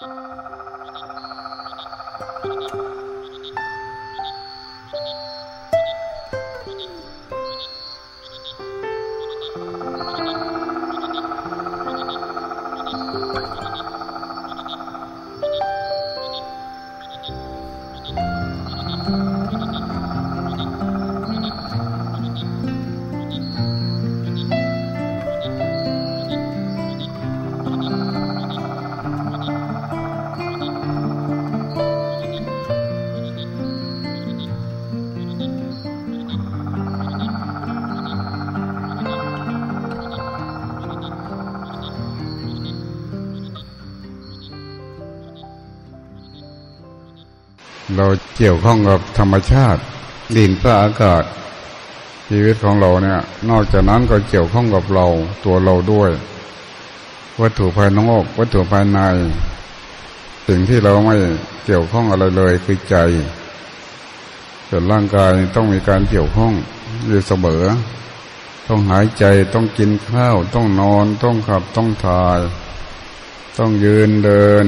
podcast. เราเกี่ยวข้องกับธรรมชาติ ดินฟ้าอากาศ ชีวิตของเราเนี่ย นอกจากนั้นก็เกี่ยวข้องกับเราตัวเราด้วย วัตถุภายนอกวัตถุภายใน สิ่งที่เราไม่เกี่ยวข้องอะไรเลยคือใจส่วนร่างกายต้องมีการเกี่ยวข้องอยู่เสมอ ต้องหายใจต้องกินข้าว ต้องนอน ต้องขับต้องถ่าย ต้องยืนเดิน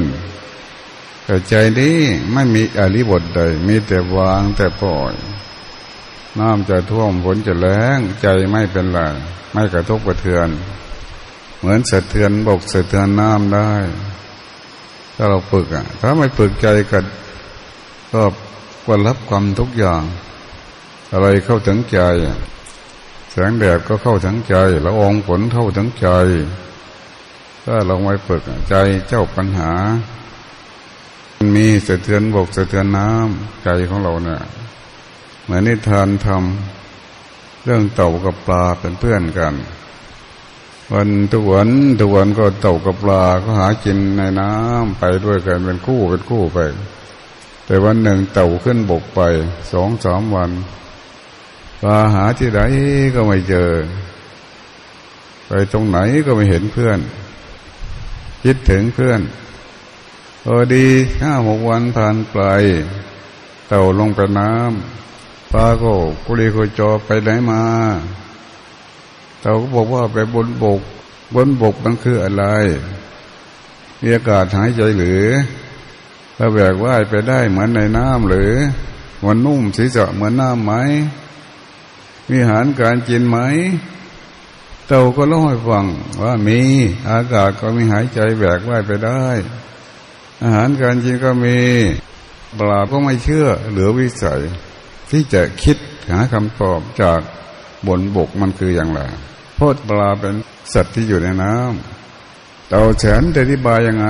แต่ใจนี้ไม่มีอริบทใด มีแต่วางแต่ปล่อยน้ำจะท่วมฝนจะแรงใจไม่เป็นไรไม่กระทบกระเทือน เหมือนสะเทือนบกสะเทือนน้ำได้ ถ้าเราฝึกอะ ถ้าไม่ฝึกใจก็ก็ก็รับความทุกอย่าง อะไรเข้าถึงใจ แสงแดดก็เข้าถึงใจและอองฝนเข้าถึงใจ ถ้าเราไม่ฝึกใจเจ้าปัญหา มีสะเทือนบกสะเทือนน้ำใจของเราเนี่ยเหมือนนิทานทำเรื่องเต่ากับปลาเป็นเพื่อนกัน วันทุกวันทุกวันก็เต่ากับปลาก็หากินในน้ำไปด้วยกันเป็นคู่เป็นคู่ไป แต่วันหนึ่งเต่าขึ้นบกไปสองสามวันปลาหาที่ไหนก็ไม่เจอ ไปตรงไหนก็ไม่เห็นเพื่อน คิดถึงเพื่อน พอดีห้าหกวันผ่านไปเต่าลงไปน้ำปลาก็กุลีกุจอไปไหนมาเต่าก็บอกว่าไปบนบก บนบกมันคืออะไรมีอากาศหายใจหรือถ้าแบกว่ายไปได้เหมือนในน้ำหรือ มันนุ่มศีรษะเหมือนน้ำไหมมีอาหารการกินไหมเต่าก็เล่าให้ฟังว่ามีอากาศก็มีหายใจแบกว่ายไปได้ อาหารการกินก็มีปลาก็ไม่เชื่อ เหลือวิสัย ที่จะคิดหาคำตอบจากบนบกมันคืออย่างไรเพราะปลาเป็นสัตว์ที่อยู่ในน้ำเต่าแฉนจะอธิบายยังไง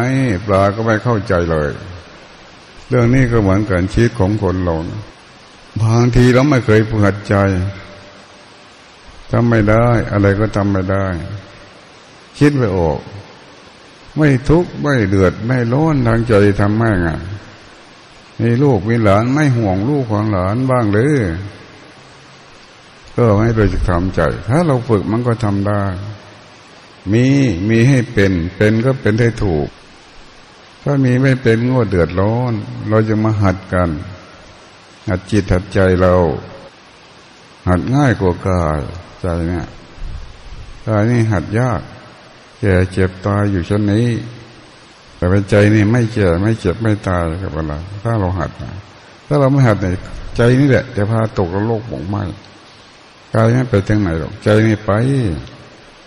ปลาก็ไม่เข้าใจเลย เรื่องนี้ก็เหมือนกันชีวิตของคนเราบางทีเราไม่เคยฝึกใจทำไม่ได้ อะไรก็ทำไม่ได้ คิดไม่ออก ไม่ทุกข์ไม่เดือดไม่ร้อนทางใจทำให้ไงมีลูกมีหลานไม่ห่วงลูกของหลานบ้างหรือก็ให้เราจะทำใจ ถ้าเราฝึกมันก็ทำได้ มีมีให้เป็น เป็นก็เป็นให้ถูก ถ้ามีไม่เป็นก็เดือดร้อน เราจะมาหัดกัน หัดจิตหัดใจเรา หัดง่ายกว่ากายใจเนี่ยกายนี่หัดยาก แก่เจ็บตายอยู่ชั้นนี้ แต่เป็นใจนี่ไม่แก่ไม่เจ็บไม่ตายกับอะไรถ้าเราหัดนะถ้าเราไม่หัดเนี่ยใจนี่แหละจะพาตกโลกหมองไหมกายไม่ไปทางไหนหรอกใจนี่ไป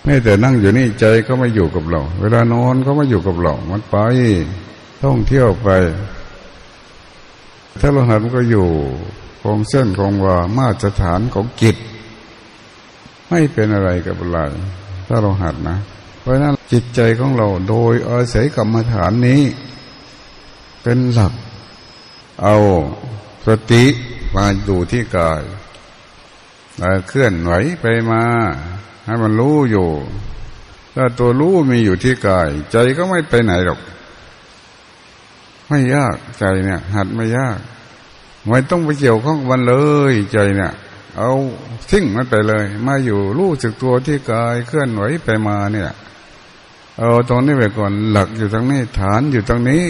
ไม่แต่นั่งอยู่นี่ใจก็ไม่อยู่กับเรา เวลานอนก็ไม่อยู่กับเรา มันไปท่องเที่ยวไป ถ้าเราหัดมันก็อยู่คงเส้นคงว่ามาตรฐานของจิต ไม่เป็นอะไรกับอะไรถ้าเราหัดนะ เพราะนั้นจิตใจของเราโดยอาศัยกรรมฐานนี้ เป็นหลัก เอาสติมาดูที่กายเคลื่อนไหวไปมา ให้มันรู้อยู่ ถ้าตัวรู้มีอยู่ที่กาย ใจก็ไม่ไปไหนหรอก ไม่ยากใจเนี่ย หัดไม่ยาก ไม่ต้องไปเกี่ยวข้องมันเลยใจเนี่ย เอาทิ้งมันไปเลย มาอยู่รู้สึกตัวที่กายเคลื่อนไหวไปมาเนี่ย เอาตรงนี้ไปก่อนหลักอยู่ตรงนี้ ฐานอยู่ตรงนี้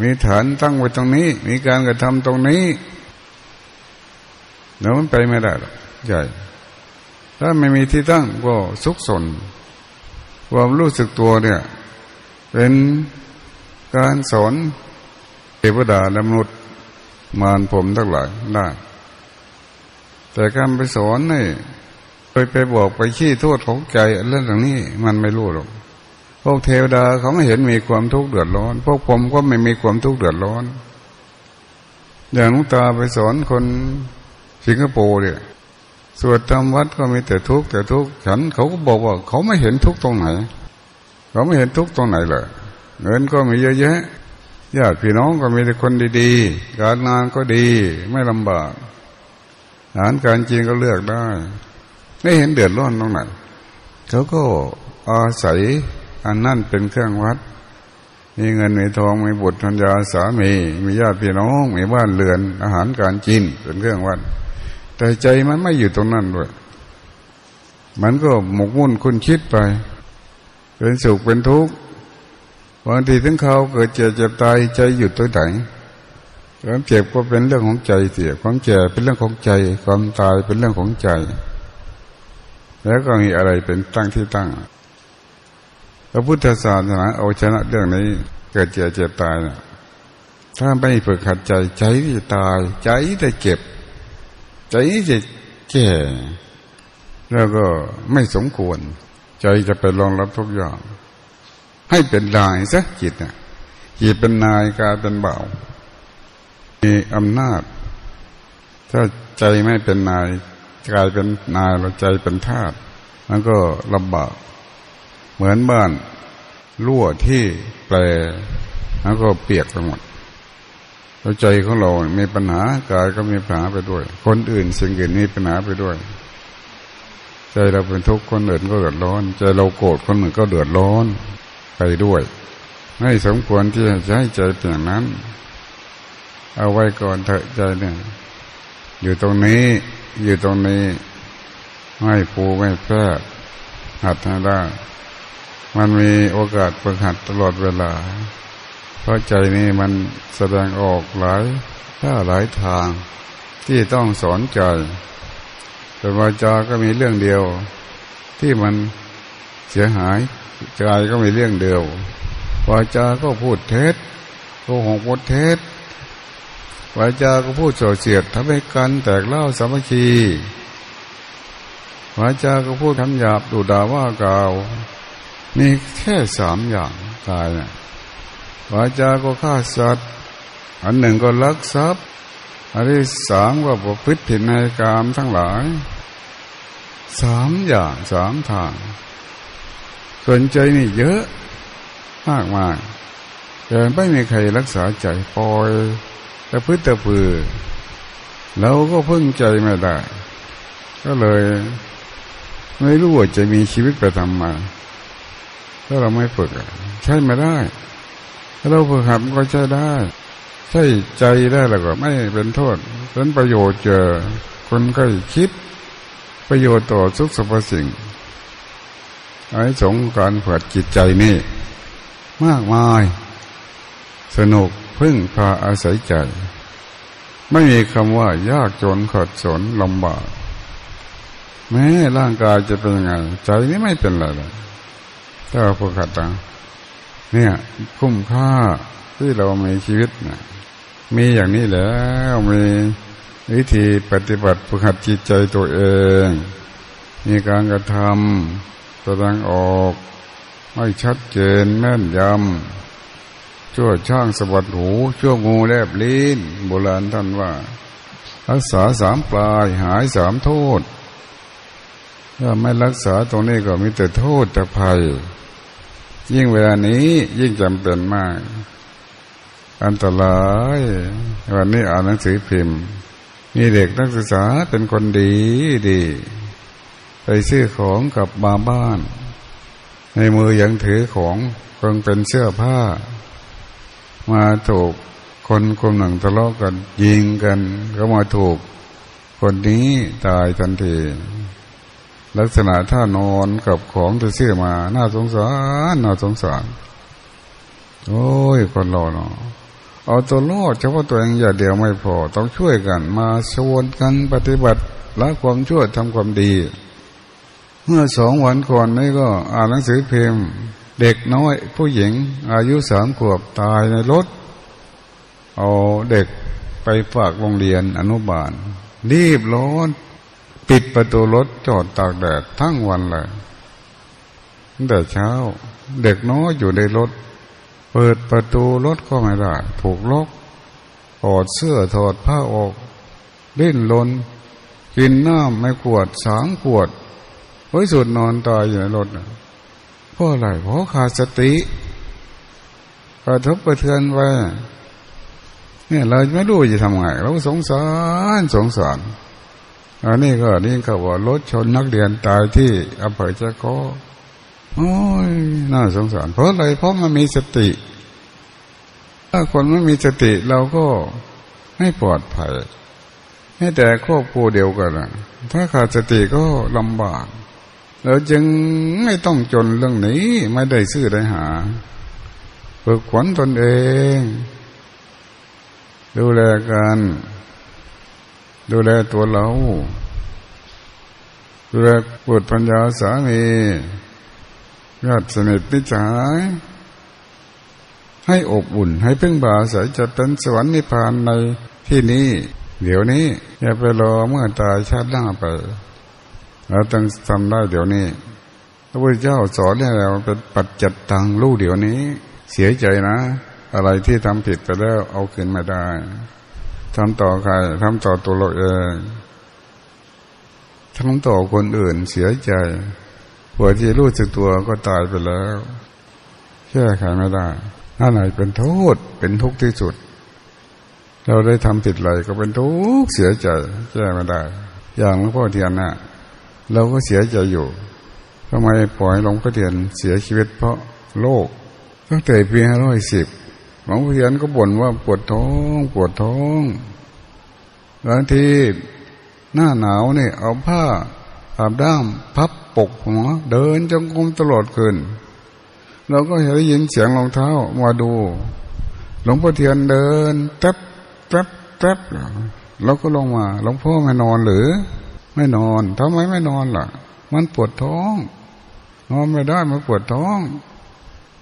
มีฐานตั้งไว้ตรงนี้ มีการกระทำตรงนี้เดี๋ยวมันไปไม่ได้หรอกใหญ่ถ้าไม่มีที่ตั้งก็สุกสน ความรู้สึกตัวเนี่ย เป็นการสอนเทวดาและมนุษย์มารผมทั้งหลายได้ แต่การไปสอนนี่ ไปไปบอกไปขี้โทษของใจเรื่องอย่างนี้มันไม่รู้หรอกพวกเทวดาเขาไม่เห็นมีความทุกข์เดือดร้อน พวกผมก็ไม่มีความทุกข์เดือดร้อน อย่างลุงตาไปสอนคนสิงคโปร์เนี่ยสวดทำวัดก็มีแต่ทุกข์แต่ทุกข์ฉันเขาก็บอกว่า เขาไม่เห็นทุกข์ตรงไหน เขาไม่เห็นทุกข์ตรงไหนเลยเงินก็มีเยอะแยะญาติพี่น้องก็มีแต่คนดีๆ การงานก็ดีไม่ลำบากอาหารการจริงก็เลือกได้ ไม่เห็นเดือดร้อนตรงไหนเขาก็อาศัยอันนั่นเป็นเครื่องวัด มีเงินมีทองมีบุตรธัญญาสามี มีญาติพี่น้องมีบ้านเรือนอาหารการกินเป็นเครื่องวัด แต่ใจมันไม่อยู่ตรงนั้นด้วย มันก็หมกมุ่นคุณคิดไป เป็นสุขเป็นทุกข์บางทีถึงเขาเกิดเจ็บเจ็บตายใจหยุดตัวไหนความเจ็บก็เป็นเรื่องของใจเสียความเจ็บเป็นเรื่องของใจ ความตายเป็นเรื่องของใจ แล้วก็มีอะไรเป็นตั้งที่ตั้ง พระพุทธศาสนาเอาชนะเรื่องนี้ เกิดเจ็บเจ็บตายนะถ้าไม่ฝึกขัดใจใจที่ตาย ใจที่เจ็บ ใจที่แก่แล้วก็ไม่สมควร ใจจะไปรองรับทุกอย่าง ให้เป็นนายซะจิตนะจิตเป็นนายกายเป็นเบามีอำนาจ ถ้าใจไม่เป็นนาย กลายเป็นนายเราใจเป็นทาสมันก็ลำบาก เหมือนบ้านรั่วที่แปลแล้วก็เปียกไปหมดเราใจของเรา มีปัญหากายก็มีปัญหาไปด้วย คนอื่นสิ่งอื่นมีปัญหาไปด้วย ใจเราเป็นทุกข์คนอื่นก็เดือดร้อน ใจเราโกรธคนอื่นก็เดือดร้อนไปด้วย ไม่สมควรที่จะให้ใจเป็นอย่างนั้น เอาไว้ก่อนเถอะใจเนี่ย อยู่ตรงนี้ อยู่ตรงนี้ไม่ปูไม่แพร่หัดให้ได้ มันมีโอกาสฝึกหัดตลอดเวลา เพราะใจนี้มันแสดงออกหลายถ้าหลายทางที่ต้องสอนใจแต่วาจาก็มีเรื่องเดียว ที่มันเสียหายใจก็มีเรื่องเดียววาจาก็พูดเท็จโกหกพูดเท็จ วาจาก็พูดโสเสียดทำให้กันแตกเล่าสามัคคีวาจาก็พูดคำหยาบดูด่าว่ากล่าว มีแค่สามอย่างตายเนี่ยวาจาก็ฆ่าสัตว์ อันหนึ่งก็ลักทรัพย์ อันที่สามก็ประพฤติผิดในกามทั้งหลายสามอย่างสามทางส่วนใจนี่เยอะมากมายแต่ไม่มีใครรักษาใจปล่อย แต่พื้นแต่พือเราก็พึ่งใจไม่ได้ ก็เลย ไม่รู้ว่าจะมีชีวิตไปทำมา ถ้าเราไม่ฝึกใช่ไม่ได้ ถ้าเราฝึกหัดก็ใช้ได้ ใช่ใจได้แล้วก็ไม่เป็นโทษเป็นประโยชน์เจอคนใกล้คิด ประโยชน์ต่อทุกสรรพสิ่งไอ้สงการเปิดจิตใจนี่ มากมาย สนุก พึ่งพาอาศัยใจ ไม่มีคำว่ายากจนขัดสนลำบาก แม้ร่างกายจะเป็นยังไง ใจนี่ไม่เป็นอะไรเลยถ้าเราฝึกหัดนะเนี่ย คุ้มค่าที่เรามีชีวิตนะมีอย่างนี้แล้วมีวิธีปฏิบัติฝึกหัดจิตใจตัวเอง มีการกระทำแสดงออกไม่ชัดเจนแม่นยำ ชั่วช่างสะบัดหูชั่วงูแลบลิ้นโบราณท่านว่ารักษาสามปลายหายสามโทษ ถ้าไม่รักษาตรงนี้ก็มีแต่โทษแต่ภัย ยิ่งเวลานี้ยิ่งจำเป็นมาก อันตราย วันนี้อ่านหนังสือพิมพ์มีเด็กนักศึกษาเป็นคนดีดี ไปซื้อของกับมาบ้าน ในมือยังถือของคงเป็นเสื้อผ้า มาถูกคนคนหนึ่งทะเลาะกันยิงกันก็มาถูก คนนี้ตายทันที ลักษณะท่านอนกับของที่ซื้อมา น่าสงสารน่าสงสาร โอ้ยคนเราเนาะเอาตัวรอดเฉพาะตัวเองอย่าเดียวไม่พอ ต้องช่วยกัน มาชวนกันปฏิบัติละความช่วยทำความดี เมื่อสองวันก่อนนี่ก็ อ่านหนังสือพิมพ์ เด็กน้อย ผู้หญิง อายุสามขวบตายในรถ เอาเด็กไปฝากโรงเรียนอนุบาล รีบร้อนปิดประตูรถจอดตากแดดทั้งวันเลยตั้งแต่เช้า เด็กน้อยอยู่ในรถ เปิดประตูรถก็ไม่ได้ถูกล็อกถอดเสื้อถอดผ้าออกเล่นลนกินน้ำไม่ขวดสามขวดเฮ้ยสุดนอนตายอยู่ในรถ เพราะอะไรเพราะขาดสติกระทบกระเทือนไว้เนี่ยเราไม่รู้จะทำไง เราสงสารสงสารอันนี้ก็นี่ก็ว่ารถชนนักเรียนตายที่อำเภอเจ้าก็โอ้ยน่าสงสาร เพราะอะไรเพราะมันมีสติ ถ้าคนไม่มีสติเราก็ไม่ปลอดภัยแม้แต่ครอบครัวเดียวกันถ้าขาดสติก็ลำบาก เราจึงไม่ต้องจนเรื่องนี้ไม่ได้ซื้อได้หาฝึกขวัญตนเอง ดูแลกัน ดูแลตัวเรา ดูแลบุตรปัญญาสามีญาติสนิทนิสัยให้อบอุ่น ให้พึ่งบาสายจะเป็นสวรรค์นิพพานในที่นี้ เดี๋ยวนี้ อย่าไปรอเมื่อตายชาติหน้าไป เราต้องทำได้เดี๋ยวนี้พระพุทธเจ้าสอนให้เราเป็นปัจจัตตังรู้เดี๋ยวนี้ เสียใจนะ อะไรที่ทำผิดไปแล้วเอาคืนม่ได้ทำต่อใครทำต่อตัวเราเองทำต่อคนอื่นเสียใจผัวที่รู้สึกตัวก็ตายไปแล้วแก้ไขไม่ได้นั่นไหนเป็นโทษเป็นทุกข์ที่สุด เราได้ทำผิดอะไรก็เป็นทุกข์เสียใจแก้ไม่ได้ อย่างหลวงพ่อเทียนนะ่ะ เราก็เสียใจอยู่ทำไมปล่อยหลวงพ่อเทียนเสียชีวิตเพราะโรคตั้งแต่ปีห้าร้อยสิบหลวงพ่อเทียนก็บ่นว่าปวดท้องปวดท้องบางทีหน้าหนาวเนี่ยเอาผ้าอาบด้ามพับปกหัวเดินจงกรมตลอดคืนเราก็เห็นได้ยินเสียงรองเท้ามาดู หลวงพ่อเทียนเดินแทบแทบแทบเราก็ลงมา หลวงพ่อม่นอนหรือ ไม่นอนทำไมไม่นอนล่ะ มันปวดท้อง นอนไม่ได้มันปวดท้อง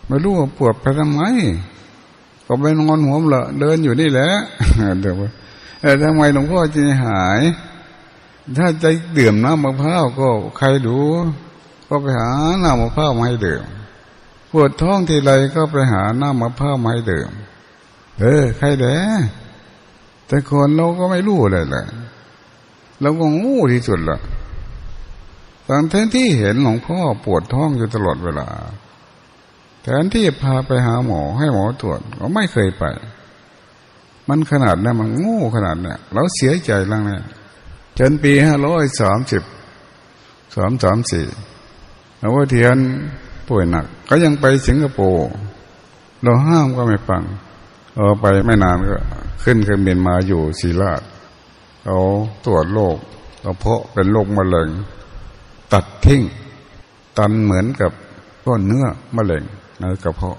ไม่รู้ว่าปวดไปทำไม ก็ไปนอนหัวมละเดินอยู่นี่แหละเดี๋ยวแต่ทำไมหลวงพ่อจะหาย ถ้าใจดื่มน้ำมะพร้าวก็ใครดูก็ไปหาน้ำมะพร้าวมาให้ดื่มปวดท้องทีไรก็ไปหาน้ำมะพร้าวมาให้ดื่มเออใครแด้แต่คนเราก็ไม่รู้เลยแหละ เราก็งูที่สุดละตอนแทนที่เห็นหลวงพ่อปวดท้องอยู่ตลอดเวลา แทนที่พาไปหาหมอให้หมอตรวจก็ไม่เคยไป มันขนาดนี้มันงูขนาดเนี้ยเราเสียใจแล้วเนี่ยจนปีห้าร้อยสามสิบสามสามสี่หลวงพ่อเทียนป่วยหนัก ก็ยังไปสิงคโปร์เราห้ามก็ไม่ฟังเออไปไม่นานก็ ขึ้นเครื่องบินมาอยู่ศรีราช เขาตรวจโรคกระเพาะเป็นโรคมะเร็งตัดทิ้งตันเหมือนกับก้อนเนื้อมะเร็งในกระเพาะ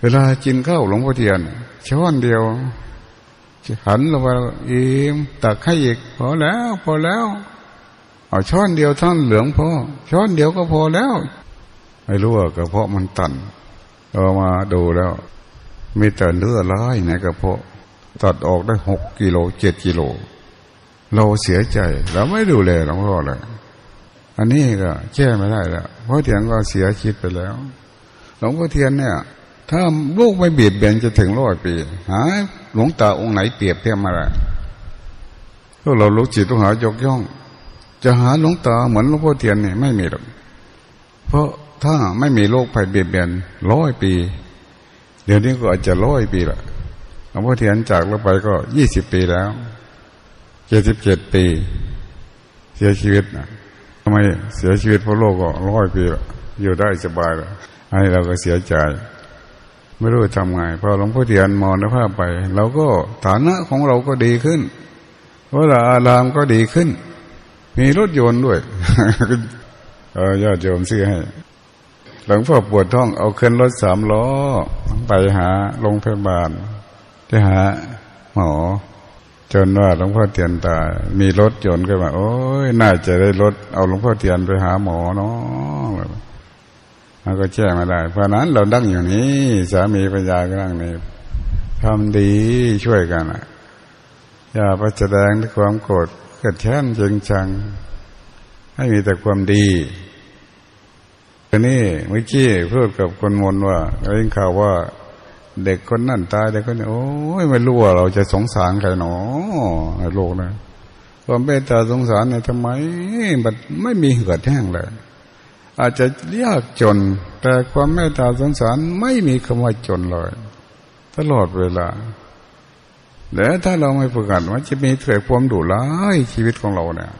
เวลากินข้าวหลวงพ่อเทียนช้อนเดียวหันลงไปอีมตักให้อีกพอแล้วพอแล้วเอาช้อนเดียวท่านเหลืองพอช้อนเดียวก็พอแล้ว ไม่รู้ว่ากระเพาะมันตันเรามาดูแล้ว มีแต่เลือดร้ายในกระเพาะ ตัดออกได้หกกิโลเจ็ดกิโล เราเสียใจเราไม่ดูแลหลวงพ่อเลยอันนี้ก็แก้ไม่ได้แล้วเพราะเทียนก็เสียชีวิตไปแล้วหลวงพ่อเทียนเนี่ย ถ้าลูกไม่เบียดเบียนจะถึงร้อยปีหาหลวงตาองค์ไหนเปรียบเทียบมาได้พวกเราลูกจิตต้องหายกย่อง จะหาหลวงตาเหมือนหลวงพ่อเทียนเนี่ยไม่มีหรอกเพราะถ้าไม่มีโรคภัยเบียดเบียนร้อยปี เดี๋ยวนี้ก็อาจจะร้อยปีละหลวงพ่อเทียนจากเราไปก็ยี่สิบปีแล้ว เจ็ดสิบเจ็ดปี เสียชีวิตนะทำไมเสียชีวิตเพราะโรคก็ร้อยปีละอยู่ได้สบายละอันนี้เราก็เสียใจ ไม่รู้ทำไงพอหลวงพ่อเทียนมรณภาพไปเราก็ฐานะของเราก็ดีขึ้นเวลาอารามก็ดีขึ้น มีรถยนต์ด้วยเออยอดโยมซื้อให้หลวงพ่อปวดท้องเอาขึ้นรถสามล้อ ไปหาโรงพยาบาลไปหาหมอ จนว่าหลวงพ่อเทียนตายมีรถยนต์ก็มาโอ้ยน่าจะได้รถเอาหลวงพ่อเทียนไปหาหมอเนาะมันก็แช่ไม่ได้ เพราะนั้นเราดั้งอยู่นี้ สามีปัญญาก็นั่งนี่ทำดีช่วยกันอะ อย่าไปแสดงด้วยความโกรธเกิดแค้นจริงจัง ให้มีแต่ความดีทีนี้เมื่อกี้พูดกับคนมนว่าเรื่องข่าวว่า เด็กคนนั่นตายเด็กคนนี้โอ้ยไม่รู้ว่าเราจะสงสารใครหนอในโลกนะความเมตตาสงสารเนี่ยทำไมมันไม่มีเหือดแห้งเลย อาจจะยากจน แต่ความเมตตาสงสารไม่มีคำว่าจนเลยตลอดเวลาแล้วถ้าเราไม่ฝึกหัดมันจะมีเกิดความดุร้ายชีวิตของเราเนี่ย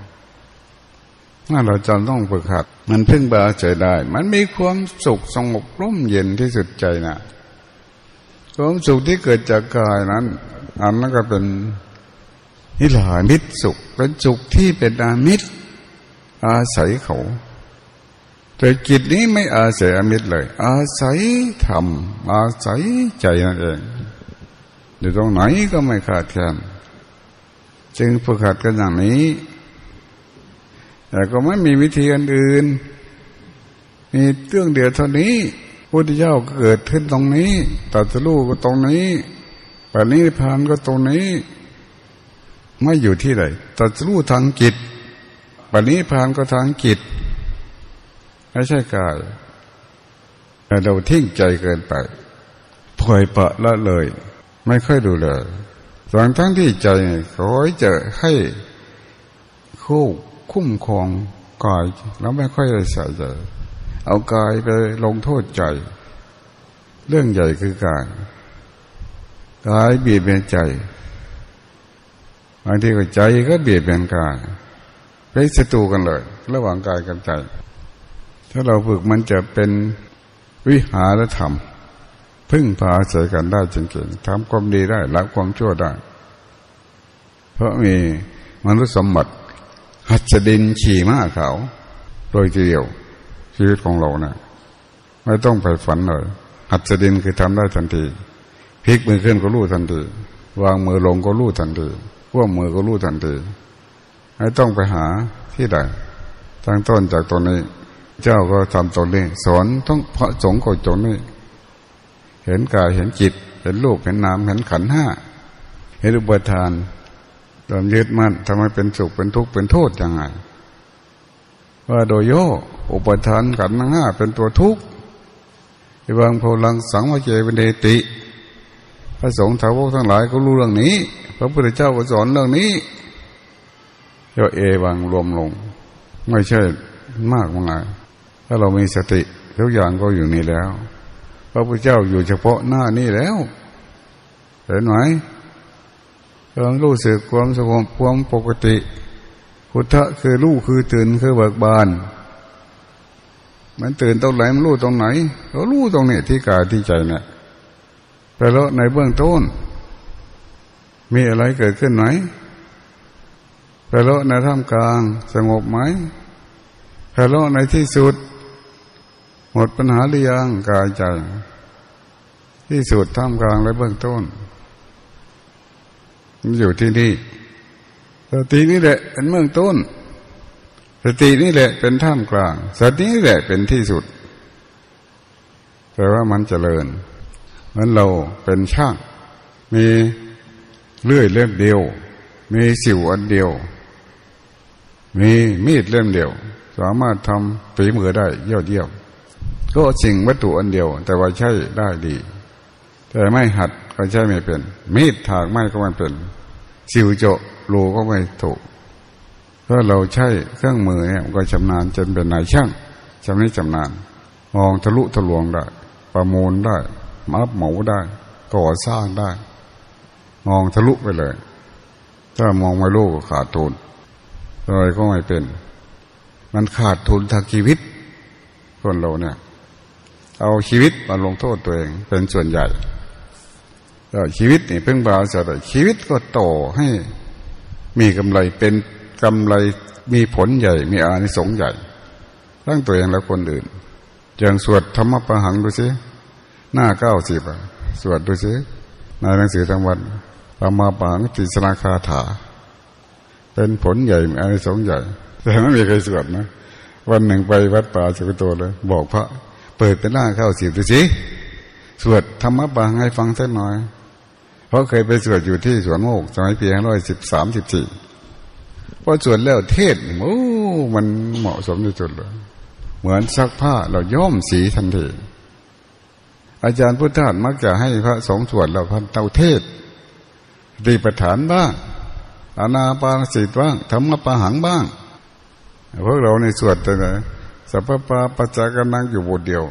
ถ้าเราจำต้องฝึกหัด มันพึ่งบาใจได้ มันมีความสุขสงบร่มเย็นที่สุดใจนะ ความสุขที่เกิดจากกายนั้น อันนั้นก็เป็นนิลามิสุขเป็นสุขที่เป็นอามิตร อาศัยเขา แต่จิตนี้ไม่อาศัยอามิตรเลย อาศัยธรรมอาศัยใจนั่นเองอยู่ตรงไหนก็ไม่ขาดแคลนจึงฝึกหัดกันอย่างนี้ แต่ก็ไม่มีวิธีอื่น มีเรื่องเดียวเท่านี้ พุทธเจ้าเกิดขึ้นตรงนี้ตัดสู้ก็ตรงนี้ปณิพานก็ตรงนี้ ไม่อยู่ที่ไหนตัดสู้ทางจิตปณิพานก็ทางจิตไม่ใช่กายแต่เราทิ้งใจเกินไปปล่อยปะละเลย ไม่ค่อยดูเลยส่วนทั้งที่ใจขอจะให้คู่คุ้มครองกายแล้วไม่ค่อยใส่ใจ เอากายไปลงโทษใจ เรื่องใหญ่คือกายกายเบียดเบียนใจบางทีก็ใจก็เบียดเบียนกายเป็นศัตรูกันเลย ระหว่างกายกับใจ ถ้าเราฝึกมันจะเป็นวิหารธรรม พึ่งพาอาศัยกันได้จริงๆทำความดีได้ละความชั่วได้ เพราะมีมนุษย์สมบัติหัดดินขี่ม้าเขาโดยเดียว ชีวิตของเราเนะี่ยไม่ต้องไปฝันเลยหัดสดินคือทำได้ทันทีพลิกมือขึ้นก็รู้ทันทีวางมือลงก็รู้ทันทีพวกมือก็รู้ทันทีไม่ต้องไปหาที่ใดตั้งต้นจากตรงนี้ เจ้าก็ทำตรงนี้ สอนต้องพระสงฆ์ก็ตรงนี้ เห็นกายเห็นจิต เห็นรูปเห็นนามเห็นขันห้าเห็นอุปทานตามยึดมั่นทำไมเป็นสุขเป็นทุกข์เป็นโทษยังไง ว่าโดยโยอุปทานขันห้าเป็นตัวทุกข์อิวังพลังสังวเจเป็นเดติ พระสงฆ์ทาวกทั้งหลายก็รู้เรื่องนี้ พระพุทธเจ้าก็สอนเรื่องนี้โยเอวังรวมลง ไม่ใช่มากมายถ้าเรามีสติทุกอย่างก็อยู่นี่แล้ว พระพุทธเจ้าอยู่เฉพาะหน้านี่แล้วเห็นไหมความรู้สึกความสงบความปกติ พุทธะคือรู้คือตื่นคือเบิกบาน มันตื่นตรงไหนมันรู้ตรงไหนก็รู้ตรงนี้ที่กายที่ใจเนี่ยแต่แล้วในเบื้องต้น มีอะไรเกิดขึ้นไหมแต่แล้วในท่ามกลางสงบไหมแต่แล้วในที่สุด หมดปัญหาหรือยังกายใจ ที่สุดท่ามกลางและเบื้องต้นมันอยู่ที่นี่ สตินี่แหละเป็นเบื้องต้น สตินี่แหละเป็นท่ามกลาง สตินี่แหละเป็นที่สุด แต่ว่ามันเจริญเหมือนเราเป็นช่าง มีเลื่อยเล่มเดียว มีสิวอันเดียว มีมีดเล่มเดียว สามารถทำฝีมือได้ยอดเยี่ยมก็สิ่งวัตถุอันเดียว แต่ว่าใช้ได้ดี แต่ไม่หัดก็ใช้ไม่เป็น มีดถากไม้ก็ไม่เป็น สิวโจ รูก็ไม่ถูกถ้าเราใช้เครื่องมือเนี่ยก็ชำนาญจนเป็นนายช่างชำนิชำนาญมองทะลุทะลวงได้ ประมูลได้มับหมูได้ ก่อสร้างได้ มองทะลุไปเลย ถ้ามองไม่รู้ก็ขาดทุนอะไรก็ไม่เป็น มันขาดทุนทางชีวิต คนเราเนี่ย เอาชีวิตมาลงโทษตัวเองเป็นส่วนใหญ่แล้วชีวิตนี่เพิ่งบาสะชีวิตก็โตให้ มีกำไรเป็นกำไรมีผลใหญ่ มีอานิสงส์ใหญ่ทั้งตัวเองและคนอื่นอย่างสวดธรรมประหังดูสิหน้าเก้าสิบสวดดูสิในหนังสือทั้งวันธรรมปะหังติสนาคาถา เป็นผลใหญ่มีอานิสงส์ใหญ่ แต่ไม่มีใครสวดนะวันหนึ่งไปวัดป่าสุกโตเลย บอกพระ เปิดเป็นหน้าเข้าสิบดูสิสวดธรรมะบางให้ฟังสักหน่อย เพราะเคยไปสวดอยู่ที่สวนโมกสมัยปีห้าร้อยสิบสามสิบสี่พอสวดแล้วเทศโอ้มันเหมาะสมที่สุดเลย เหมือนซักผ้าเราย้อมสีทันทีอาจารย์พุทธาสมักจะให้พระสงฆ์สวดเราพันเตาเทศดีประฐานบ้างอานาปานสิตบ้างธรรมปะหังบ้างพวกเราในสวดแต่ไหนสัพพะปัจจกนังอยู่บทเดียว